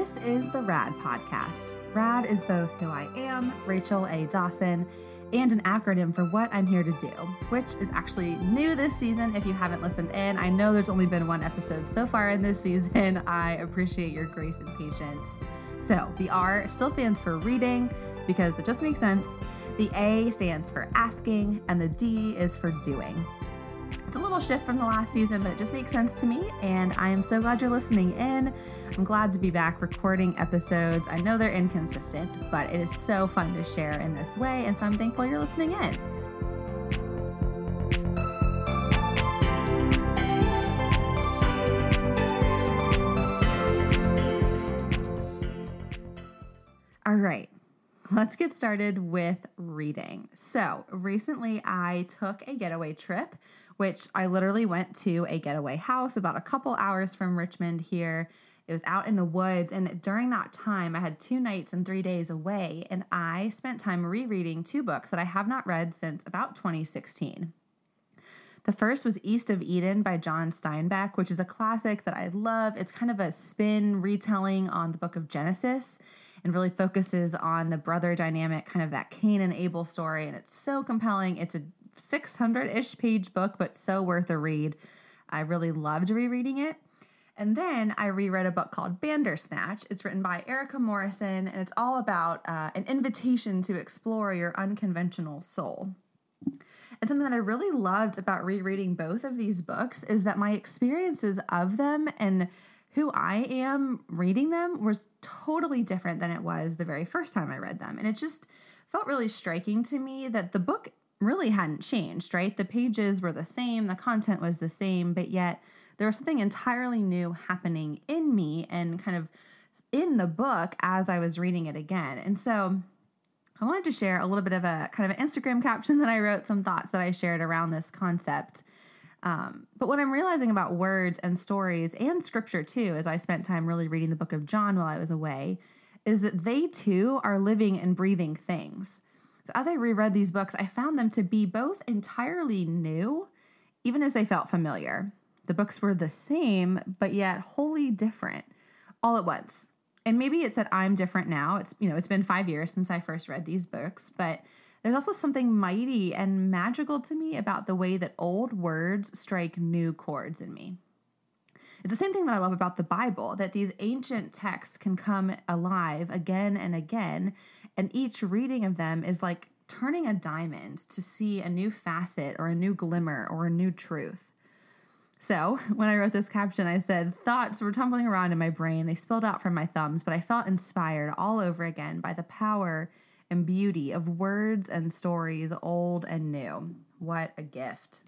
This is the RAD podcast. RAD is both who I am, Rachel A. Dawson, and an acronym for what I'm here to do, which is actually new this season if you haven't listened in. I know there's only been one episode so far in this season. I appreciate your grace and patience. So, the R still stands for reading because it just makes sense. The A stands for asking, and the D is for doing. It's a little shift from the last season, but it just makes sense to me, and I am so glad you're listening in. I'm glad to be back recording episodes. I know they're inconsistent, but it is so fun to share in this way, and so I'm thankful you're listening in. All right, let's get started with reading. So, recently I took a getaway trip which I literally went to a getaway house about a couple hours from Richmond here. It was out in the woods. And during that time, I had two nights and three days away. And I spent time rereading two books that I have not read since about 2016. The first was East of Eden by John Steinbeck, which is a classic that I love. It's kind of a spin retelling on the book of Genesis and really focuses on the brother dynamic, kind of that Cain and Abel story. And it's so compelling. It's a 600 ish page book, but so worth a read. I really loved rereading it. And then I reread a book called Bandersnatch. It's written by Erica Morrison, and it's all about uh, an invitation to explore your unconventional soul. And something that I really loved about rereading both of these books is that my experiences of them and who I am reading them was totally different than it was the very first time I read them. And it just felt really striking to me that the book really hadn't changed, right? The pages were the same, the content was the same, but yet there was something entirely new happening in me and kind of in the book as I was reading it again. And so I wanted to share a little bit of a kind of an Instagram caption that I wrote, some thoughts that I shared around this concept. Um, but what I'm realizing about words and stories and scripture too, as I spent time really reading the book of John while I was away, is that they too are living and breathing things. So as I reread these books, I found them to be both entirely new, even as they felt familiar. The books were the same, but yet wholly different all at once. And maybe it's that I'm different now. It's, you know, it's been five years since I first read these books, but there's also something mighty and magical to me about the way that old words strike new chords in me. It's the same thing that I love about the Bible that these ancient texts can come alive again and again and each reading of them is like turning a diamond to see a new facet or a new glimmer or a new truth. So, when I wrote this caption, I said, Thoughts were tumbling around in my brain. They spilled out from my thumbs, but I felt inspired all over again by the power and beauty of words and stories, old and new. What a gift.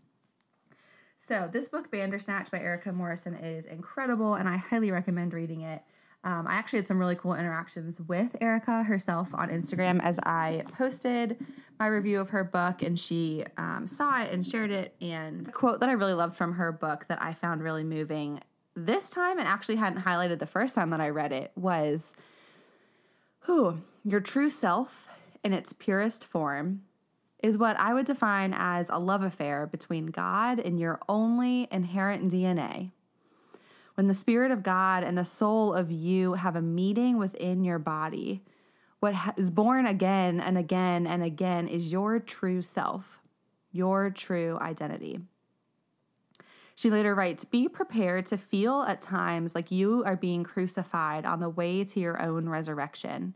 So, this book, Bandersnatch by Erica Morrison, is incredible, and I highly recommend reading it. Um, I actually had some really cool interactions with Erica herself on Instagram as I posted my review of her book, and she um, saw it and shared it. And a quote that I really loved from her book that I found really moving this time and actually hadn't highlighted the first time that I read it was Who, your true self in its purest form is what I would define as a love affair between God and your only inherent DNA when the Spirit of God and the soul of you have a meeting within your body, what is born again and again and again is your true self, your true identity. She later writes Be prepared to feel at times like you are being crucified on the way to your own resurrection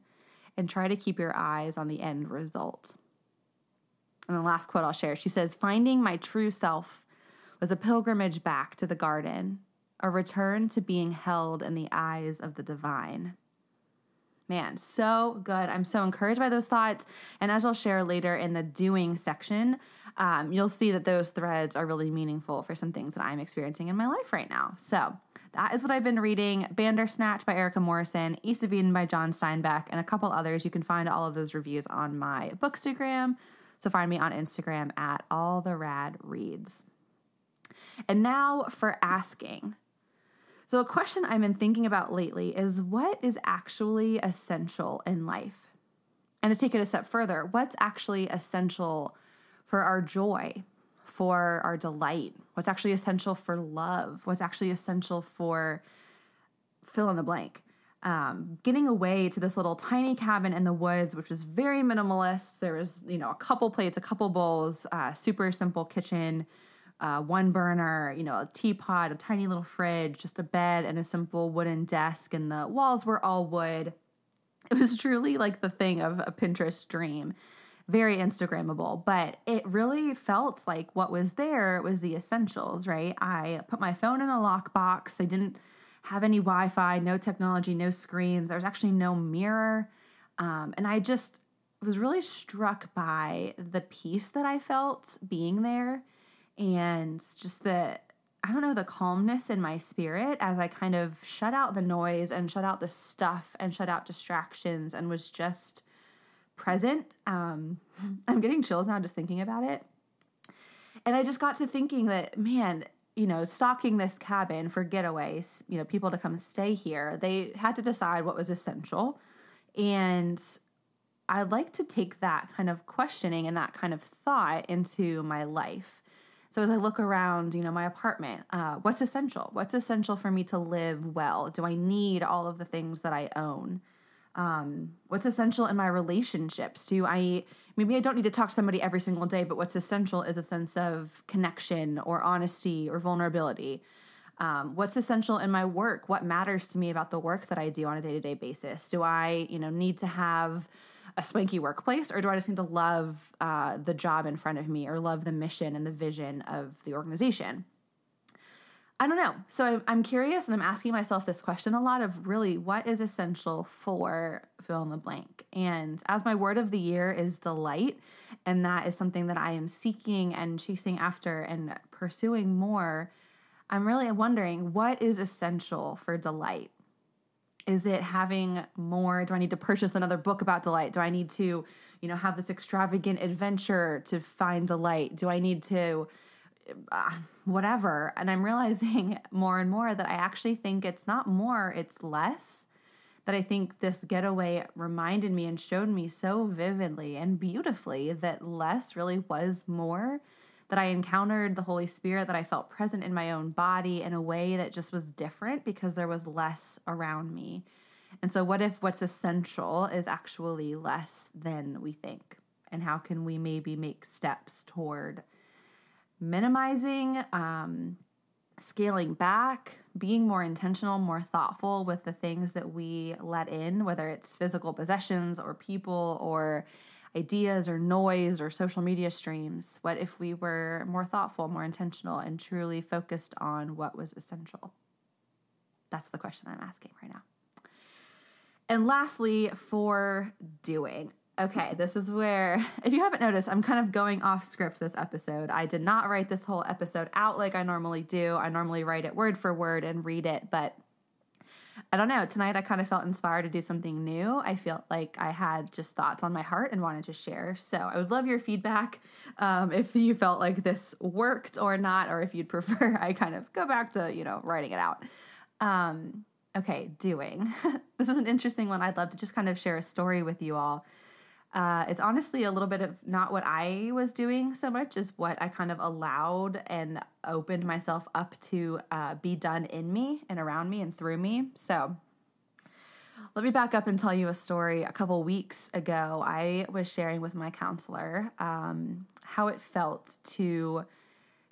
and try to keep your eyes on the end result. And the last quote I'll share she says, Finding my true self was a pilgrimage back to the garden a return to being held in the eyes of the divine. Man, so good. I'm so encouraged by those thoughts. And as I'll share later in the doing section, um, you'll see that those threads are really meaningful for some things that I'm experiencing in my life right now. So that is what I've been reading Bandersnatch by Erica Morrison, East of Eden by John Steinbeck, and a couple others. You can find all of those reviews on my Bookstagram. So find me on Instagram at All the Rad Reads. And now for asking. So, a question I've been thinking about lately is what is actually essential in life? And to take it a step further, what's actually essential for our joy, for our delight? What's actually essential for love? What's actually essential for fill in the blank? um, getting away to this little tiny cabin in the woods, which was very minimalist. There was, you know, a couple plates, a couple bowls, uh, super simple kitchen, uh, one burner, you know, a teapot, a tiny little fridge, just a bed, and a simple wooden desk. And the walls were all wood. It was truly like the thing of a Pinterest dream. Very Instagrammable, but it really felt like what was there was the essentials, right? I put my phone in a lockbox. I didn't have any Wi Fi, no technology, no screens. There was actually no mirror. Um, and I just was really struck by the peace that I felt being there and just the, I don't know, the calmness in my spirit as I kind of shut out the noise and shut out the stuff and shut out distractions and was just present. Um, I'm getting chills now just thinking about it. And I just got to thinking that, man, you know, stocking this cabin for getaways, you know, people to come stay here, they had to decide what was essential. And I'd like to take that kind of questioning and that kind of thought into my life. So as I look around, you know, my apartment, uh, what's essential? What's essential for me to live well? Do I need all of the things that I own? Um, what's essential in my relationships? Do I maybe I don't need to talk to somebody every single day, but what's essential is a sense of connection or honesty or vulnerability. Um, what's essential in my work? What matters to me about the work that I do on a day to day basis? Do I, you know, need to have a swanky workplace, or do I just need to love uh, the job in front of me, or love the mission and the vision of the organization? I don't know. So I'm, I'm curious and I'm asking myself this question a lot of really what is essential for fill in the blank. And as my word of the year is delight, and that is something that I am seeking and chasing after and pursuing more, I'm really wondering what is essential for delight? Is it having more? Do I need to purchase another book about delight? Do I need to, you know, have this extravagant adventure to find delight? Do I need to uh, whatever. And I'm realizing more and more that I actually think it's not more, it's less. That I think this getaway reminded me and showed me so vividly and beautifully that less really was more. That I encountered the Holy Spirit, that I felt present in my own body in a way that just was different because there was less around me. And so, what if what's essential is actually less than we think? And how can we maybe make steps toward minimizing, um, scaling back, being more intentional, more thoughtful with the things that we let in, whether it's physical possessions or people or ideas or noise or social media streams. What if we were more thoughtful, more intentional, and truly focused on what was essential? That's the question I'm asking right now. And lastly, for doing. Okay, this is where, if you haven't noticed, I'm kind of going off script this episode. I did not write this whole episode out like I normally do. I normally write it word for word and read it, but I don't know. Tonight I kind of felt inspired to do something new. I felt like I had just thoughts on my heart and wanted to share. So I would love your feedback um, if you felt like this worked or not, or if you'd prefer I kind of go back to, you know, writing it out. Um, okay, doing. this is an interesting one. I'd love to just kind of share a story with you all uh, it's honestly a little bit of not what I was doing so much as what I kind of allowed and opened myself up to uh, be done in me and around me and through me. So let me back up and tell you a story. A couple weeks ago, I was sharing with my counselor um, how it felt to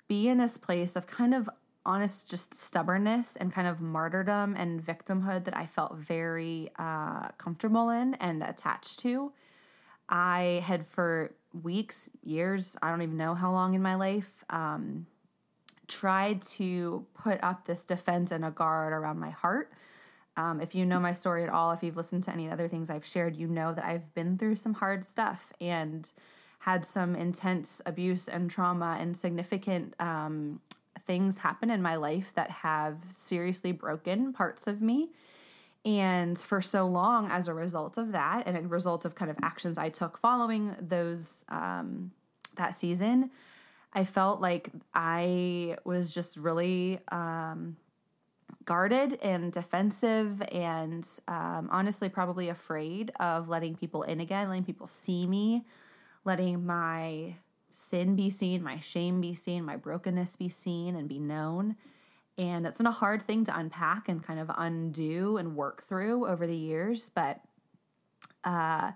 be in this place of kind of honest, just stubbornness and kind of martyrdom and victimhood that I felt very uh, comfortable in and attached to. I had for weeks, years, I don't even know how long in my life, um, tried to put up this defense and a guard around my heart. Um, if you know my story at all, if you've listened to any other things I've shared, you know that I've been through some hard stuff and had some intense abuse and trauma and significant um, things happen in my life that have seriously broken parts of me and for so long, as a result of that, and a result of kind of actions I took following those um, that season, I felt like I was just really um, guarded and defensive, and um, honestly, probably afraid of letting people in again, letting people see me, letting my sin be seen, my shame be seen, my brokenness be seen and be known. And it's been a hard thing to unpack and kind of undo and work through over the years. But uh,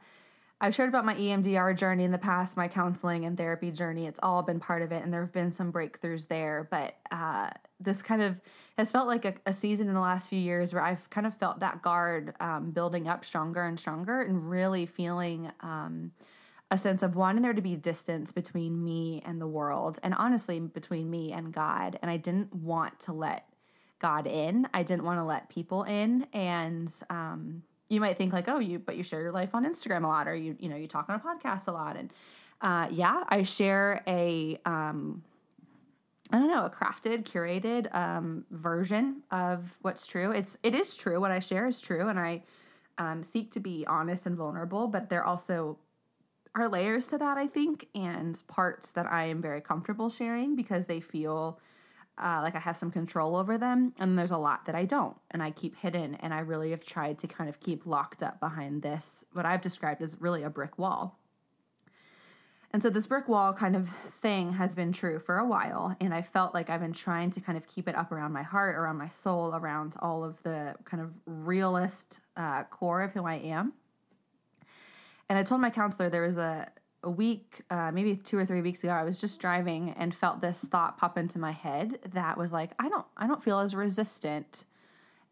I've shared about my EMDR journey in the past, my counseling and therapy journey. It's all been part of it, and there have been some breakthroughs there. But uh, this kind of has felt like a, a, season in the last few years where I've kind of felt that guard um, building up stronger and stronger, and really feeling um, a sense of wanting there to be distance between me and the world, and honestly, between me and God. And I didn't want to let God in, I didn't want to let people in. And, um, you might think like, oh, you but you share your life on Instagram a lot, or you you know you talk on a podcast a lot, and uh, yeah, I share a um, I don't know a crafted, curated um, version of what's true. It's it is true. What I share is true, and I um, seek to be honest and vulnerable. But there also are layers to that, I think, and parts that I am very comfortable sharing because they feel uh, like I have some control over them, and there's a lot that I don't, and I keep hidden. And I really have tried to kind of keep locked up behind this, what I've described as really a brick wall. And so this brick wall kind of thing has been true for a while, and I felt like I've been trying to kind of keep it up around my heart, around my soul, around all of the kind of realist uh, core of who I am. And I told my counselor there was a a week, uh, maybe two or three weeks ago, I was just driving and felt this thought pop into my head that was like, I don't, I don't feel as resistant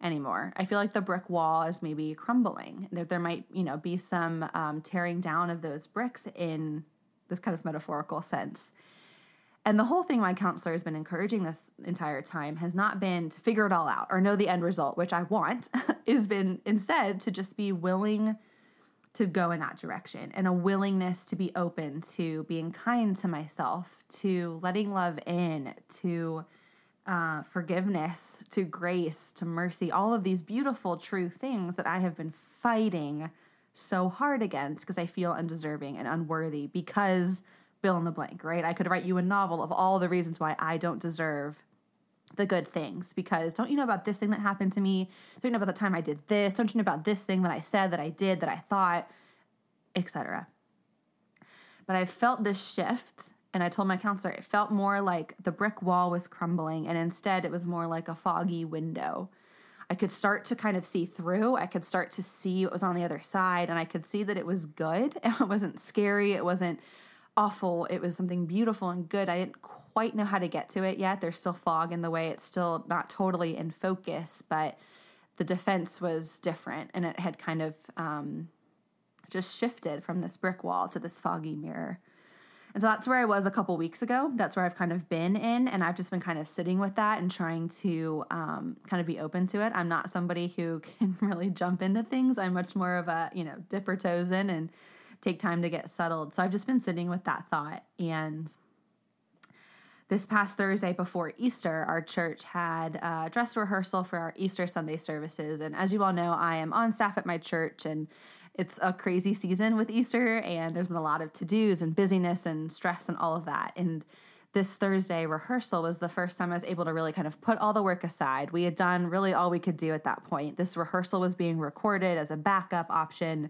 anymore. I feel like the brick wall is maybe crumbling. That there might, you know, be some um, tearing down of those bricks in this kind of metaphorical sense. And the whole thing my counselor has been encouraging this entire time has not been to figure it all out or know the end result, which I want, is been instead to just be willing to go in that direction and a willingness to be open to being kind to myself, to letting love in, to uh, forgiveness, to grace, to mercy, all of these beautiful, true things that I have been fighting so hard against because I feel undeserving and unworthy because fill in the blank, right? I could write you a novel of all the reasons why I don't deserve the good things because don't you know about this thing that happened to me? Don't you know about the time I did this? Don't you know about this thing that I said, that I did, that I thought, etc. But I felt this shift and I told my counselor it felt more like the brick wall was crumbling and instead it was more like a foggy window. I could start to kind of see through. I could start to see what was on the other side and I could see that it was good. It wasn't scary. It wasn't awful. It was something beautiful and good. I didn't quite know how to get to it yet. There's still fog in the way. It's still not totally in focus, but the defense was different and it had kind of um, just shifted from this brick wall to this foggy mirror. And so that's where I was a couple weeks ago. That's where I've kind of been in, and I've just been kind of sitting with that and trying to um, kind of be open to it. I'm not somebody who can really jump into things. I'm much more of a, you know, dip her toes in and take time to get settled. So I've just been sitting with that thought. And this past Thursday before Easter, our church had a dress rehearsal for our Easter Sunday services. And as you all know, I am on staff at my church and it's a crazy season with Easter and there's been a lot of to-dos and busyness and stress and all of that. And this Thursday rehearsal was the first time I was able to really kind of put all the work aside. We had done really all we could do at that point. This rehearsal was being recorded as a backup option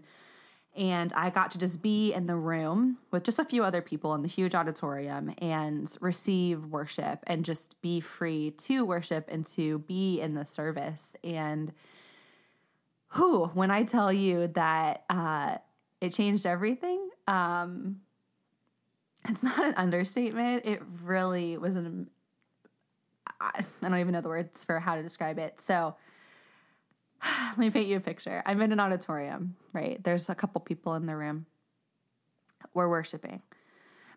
and I got to just be in the room with just a few other people in the huge auditorium and receive worship and just be free to worship and to be in the service. And who, when I tell you that uh, it changed everything, um, it's not an understatement. It really was an, I don't even know the words for how to describe it. So, let me paint you a picture. I'm in an auditorium, right? There's a couple people in the room. We're worshiping.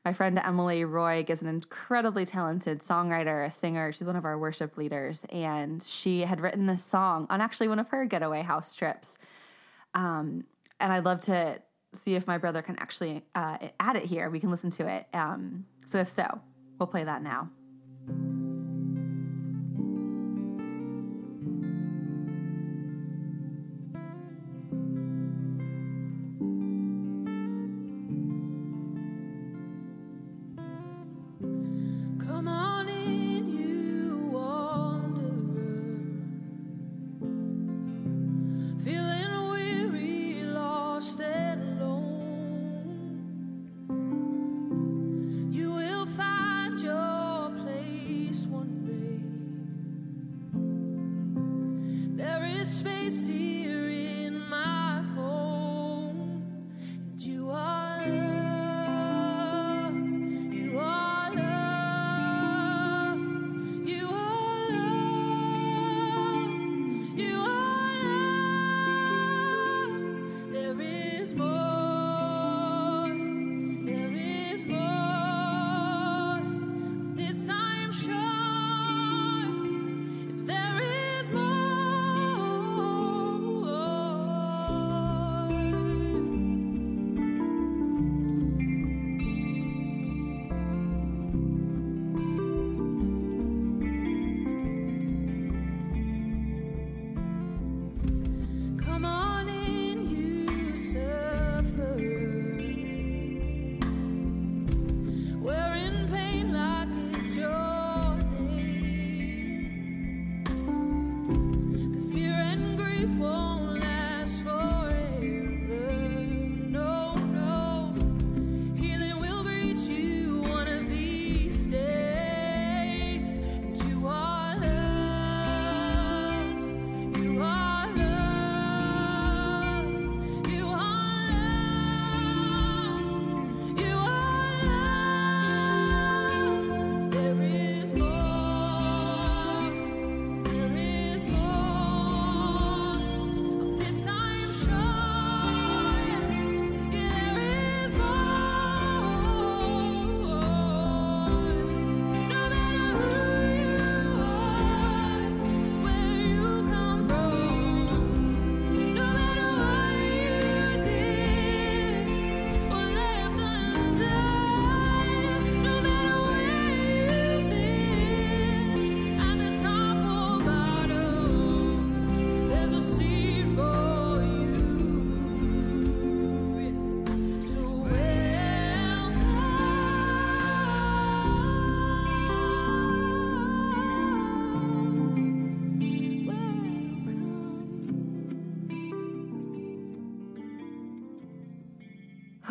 My friend Emily Roig is an incredibly talented songwriter, a singer. She's one of our worship leaders, and she had written this song on actually one of her getaway house trips. Um, and I'd love to see if my brother can actually uh, add it here. We can listen to it. Um, so if so, we'll play that now.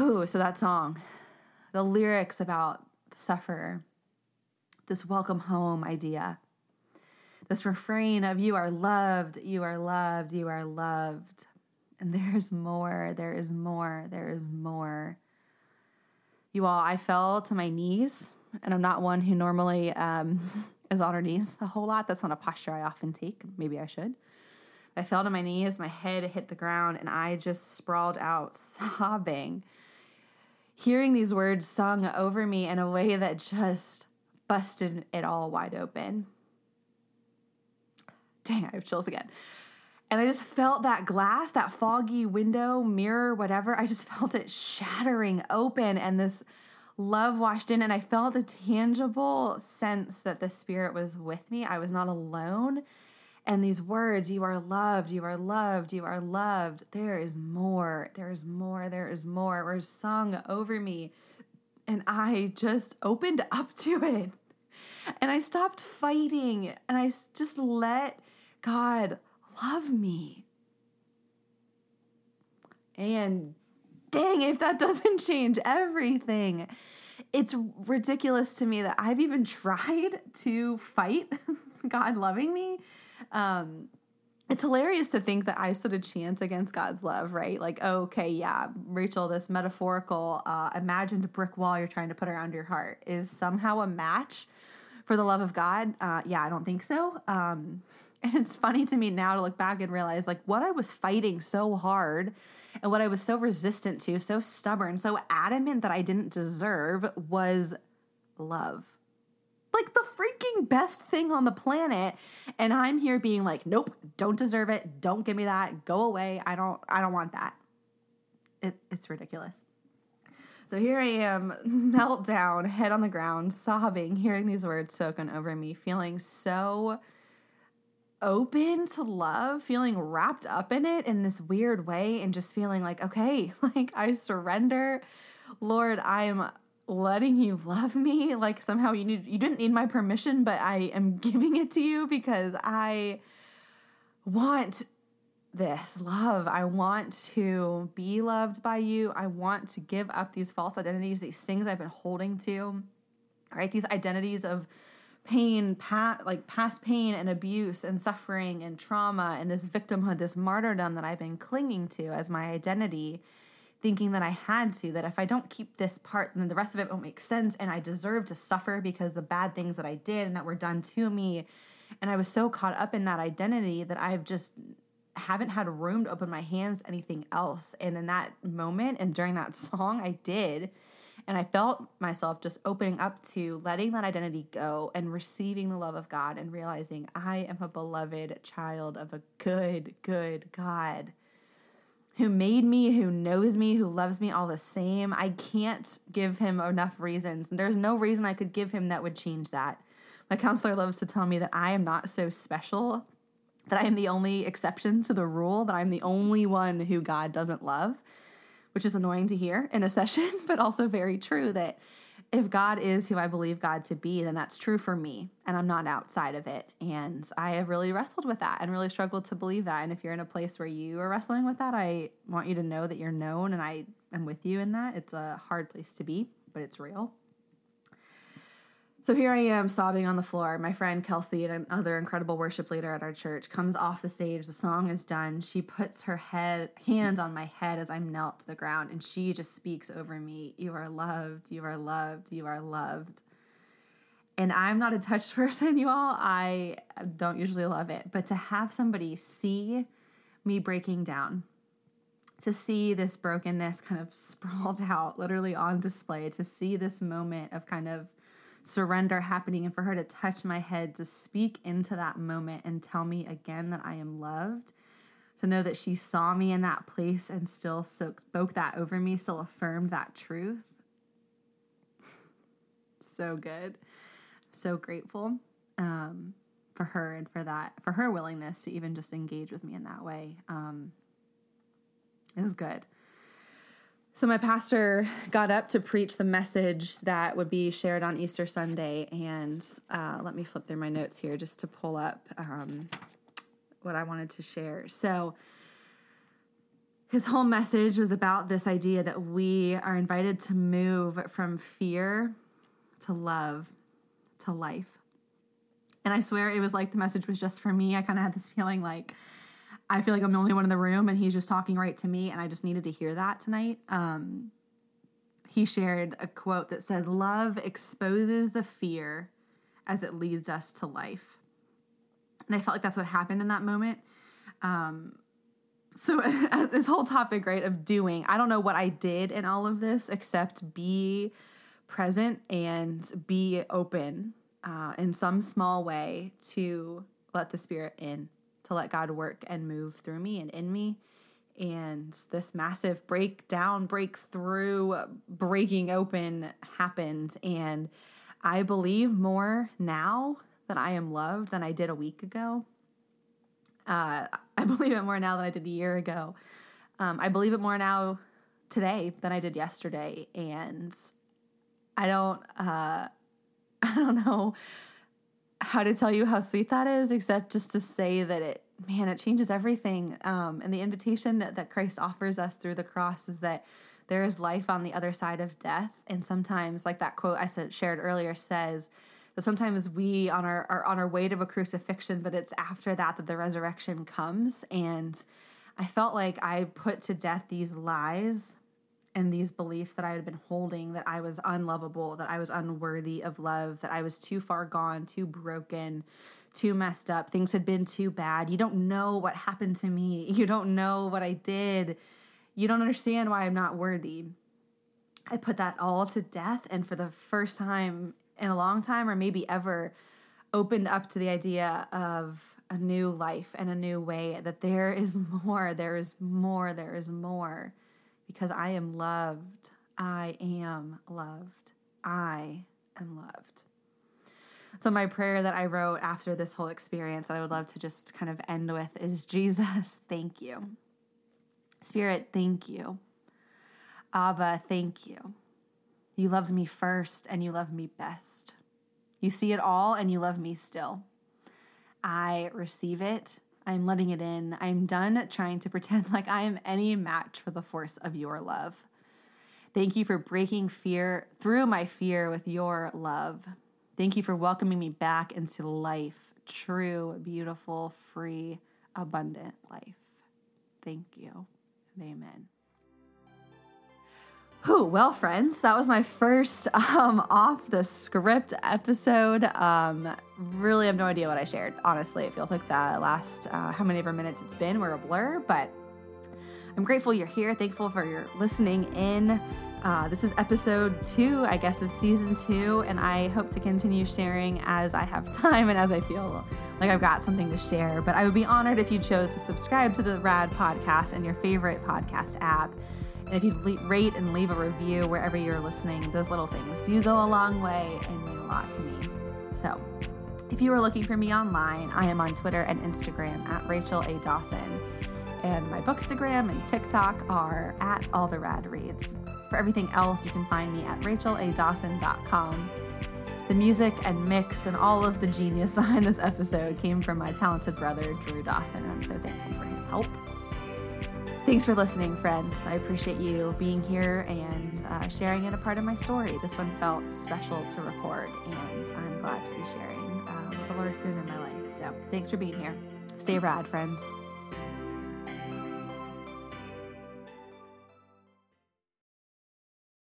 Oh, so that song, the lyrics about the sufferer, this welcome home idea, this refrain of you are loved, you are loved, you are loved. And there's more, there is more, there is more. You all, I fell to my knees, and I'm not one who normally um, is on her knees a whole lot. That's not a posture I often take. Maybe I should. I fell to my knees, my head hit the ground, and I just sprawled out sobbing, hearing these words sung over me in a way that just busted it all wide open. Dang, I have chills again. And I just felt that glass, that foggy window, mirror, whatever, I just felt it shattering open and this love washed in. And I felt the tangible sense that the Spirit was with me. I was not alone. And these words, you are loved, you are loved, you are loved. There is more, there is more, there is more, were sung over me. And I just opened up to it. And I stopped fighting and I just let God love me. And dang, if that doesn't change everything. It's ridiculous to me that I've even tried to fight God loving me. Um, it's hilarious to think that I stood a chance against God's love, right? Like, okay, yeah, Rachel, this metaphorical, uh, imagined brick wall you're trying to put around your heart is somehow a match for the love of God. Uh, yeah, I don't think so. Um, and it's funny to me now to look back and realize like what I was fighting so hard and what I was so resistant to, so stubborn, so adamant that I didn't deserve was love. Like the freaking best thing on the planet. And I'm here being like, nope, don't deserve it. Don't give me that. Go away. I don't I don't want that. It, it's ridiculous. So here I am, meltdown, head on the ground, sobbing, hearing these words spoken over me, feeling so open to love, feeling wrapped up in it in this weird way, and just feeling like, okay, like I surrender. Lord, I am letting you love me. Like somehow you need you didn't need my permission, but I am giving it to you because I want this love. I want to be loved by you. I want to give up these false identities, these things I've been holding to. Right? These identities of pain, past, like past pain and abuse and suffering and trauma and this victimhood, this martyrdom that I've been clinging to as my identity, thinking that I had to, that if I don't keep this part, then the rest of it won't make sense and I deserve to suffer because the bad things that I did and that were done to me. And I was so caught up in that identity that I've just haven't had room to open my hands anything else. And in that moment and during that song, I did and I felt myself just opening up to letting that identity go and receiving the love of God and realizing I am a beloved child of a good, good God who made me, who knows me, who loves me all the same. I can't give him enough reasons. There's no reason I could give him that would change that. My counselor loves to tell me that I am not so special, that I am the only exception to the rule, that I'm the only one who God doesn't love which is annoying to hear in a session, but also very true that if God is who I believe God to be, then that's true for me and I'm not outside of it. And I have really wrestled with that and really struggled to believe that. And if you're in a place where you are wrestling with that, I want you to know that you're known and I am with you in that. It's a hard place to be, but it's real. So here I am sobbing on the floor. My friend Kelsey, another incredible worship leader at our church, comes off the stage. The song is done. She puts her head hand on my head as I'm knelt to the ground and she just speaks over me. You are loved, you are loved, you are loved. And I'm not a touched person, you all. I don't usually love it, but to have somebody see me breaking down, to see this brokenness kind of sprawled out, literally on display, to see this moment of kind of surrender happening and for her to touch my head, to speak into that moment and tell me again that I am loved, to know that she saw me in that place and still spoke that over me, still affirmed that truth. so good. So grateful um, for her and for that, for her willingness to even just engage with me in that way. Um, it was good. So, my pastor got up to preach the message that would be shared on Easter Sunday. And uh, let me flip through my notes here just to pull up um, what I wanted to share. So, his whole message was about this idea that we are invited to move from fear to love to life. And I swear it was like the message was just for me. I kind of had this feeling like I feel like I'm the only one in the room and he's just talking right to me. And I just needed to hear that tonight. Um, he shared a quote that said, Love exposes the fear as it leads us to life. And I felt like that's what happened in that moment. Um, so this whole topic right of doing i don't know what i did in all of this except be present and be open uh, in some small way to let the spirit in to let god work and move through me and in me and this massive breakdown breakthrough breaking open happened and i believe more now that i am loved than i did a week ago uh, I believe it more now than I did a year ago. Um, I believe it more now today than I did yesterday, and I don't. Uh, I don't know how to tell you how sweet that is, except just to say that it, man, it changes everything. Um, and the invitation that Christ offers us through the cross is that there is life on the other side of death. And sometimes, like that quote I said shared earlier says, that sometimes we on our are on our way to a crucifixion, but it's after that that the resurrection comes. And I felt like I put to death these lies and these beliefs that I had been holding that I was unlovable, that I was unworthy of love, that I was too far gone, too broken, too messed up. Things had been too bad. You don't know what happened to me. You don't know what I did. You don't understand why I'm not worthy. I put that all to death. And for the first time in a long time or maybe ever opened up to the idea of a new life and a new way that there is more, there is more, there is more because I am loved. I am loved. I am loved. So, my prayer that I wrote after this whole experience that I would love to just kind of end with is Jesus, thank you. Spirit, thank you. Abba, thank you. You loved me first and you love me best. You see it all and you love me still. I receive it. I'm letting it in. I'm done trying to pretend like I am any match for the force of your love. Thank you for breaking fear through my fear with your love. Thank you for welcoming me back into life, true, beautiful, free, abundant life. Thank you amen. Who well, friends, that was my first um, off the script episode. Um, really have no idea what I shared. Honestly, it feels like the last uh, how many ever minutes it's been were a blur, but I'm grateful you're here. Thankful for your listening in. Uh, this is episode two, I guess, of season two, and I hope to continue sharing as I have time and as I feel like I've got something to share. But I would be honored if you chose to subscribe to the Rad podcast and your favorite podcast app. And if you rate and leave a review wherever you're listening, those little things do go a long way and mean a lot to me. So, if you are looking for me online, I am on Twitter and Instagram at Rachel A. Dawson. And my Bookstagram and TikTok are at All the Rad Reads. For everything else, you can find me at racheladawson.com. The music and mix and all of the genius behind this episode came from my talented brother, Drew Dawson. And I'm so thankful for his help. Thanks for listening, friends. I appreciate you being here and uh, sharing in a part of my story. This one felt special to record, and I'm glad to be sharing uh, with the Lord soon in my life. So thanks for being here. Stay rad, friends.